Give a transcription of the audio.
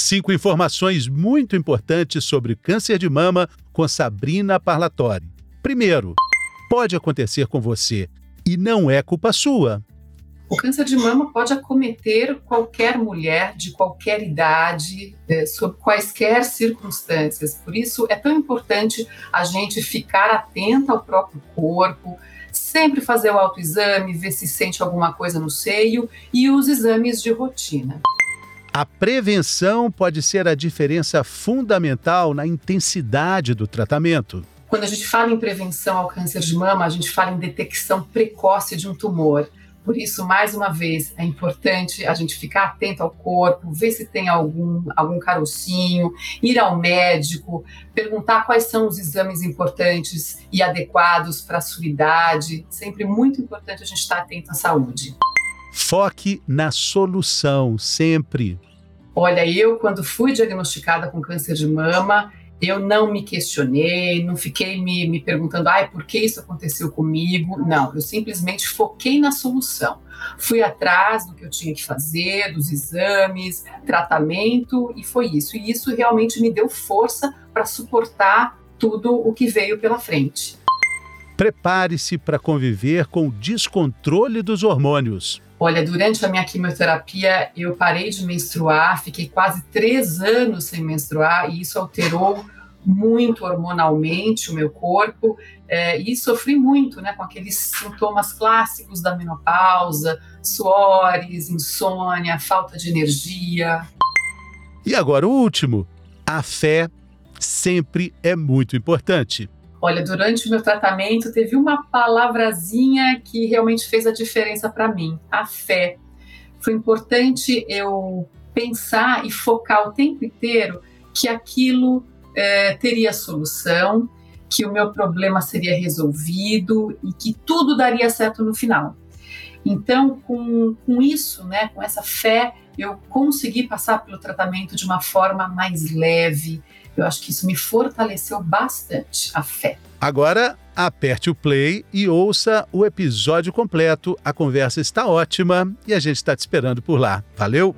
Cinco informações muito importantes sobre câncer de mama com Sabrina Parlatori. Primeiro, pode acontecer com você e não é culpa sua. O câncer de mama pode acometer qualquer mulher de qualquer idade, é, sob quaisquer circunstâncias. Por isso é tão importante a gente ficar atenta ao próprio corpo, sempre fazer o autoexame, ver se sente alguma coisa no seio e os exames de rotina. A prevenção pode ser a diferença fundamental na intensidade do tratamento. Quando a gente fala em prevenção ao câncer de mama, a gente fala em detecção precoce de um tumor. Por isso, mais uma vez, é importante a gente ficar atento ao corpo, ver se tem algum, algum carocinho, ir ao médico, perguntar quais são os exames importantes e adequados para a sua idade. Sempre muito importante a gente estar atento à saúde. Foque na solução, sempre. Olha, eu, quando fui diagnosticada com câncer de mama, eu não me questionei, não fiquei me, me perguntando, ai, por que isso aconteceu comigo? Não, eu simplesmente foquei na solução. Fui atrás do que eu tinha que fazer, dos exames, tratamento, e foi isso. E isso realmente me deu força para suportar tudo o que veio pela frente. Prepare-se para conviver com o descontrole dos hormônios. Olha, durante a minha quimioterapia, eu parei de menstruar, fiquei quase três anos sem menstruar, e isso alterou muito hormonalmente o meu corpo é, e sofri muito né, com aqueles sintomas clássicos da menopausa, suores, insônia, falta de energia. E agora o último: a fé sempre é muito importante. Olha, durante o meu tratamento teve uma palavrazinha que realmente fez a diferença para mim: a fé. Foi importante eu pensar e focar o tempo inteiro que aquilo é, teria solução, que o meu problema seria resolvido e que tudo daria certo no final. Então, com, com isso, né, com essa fé, eu consegui passar pelo tratamento de uma forma mais leve, eu acho que isso me fortaleceu bastante a fé. Agora, aperte o play e ouça o episódio completo. A conversa está ótima e a gente está te esperando por lá. Valeu!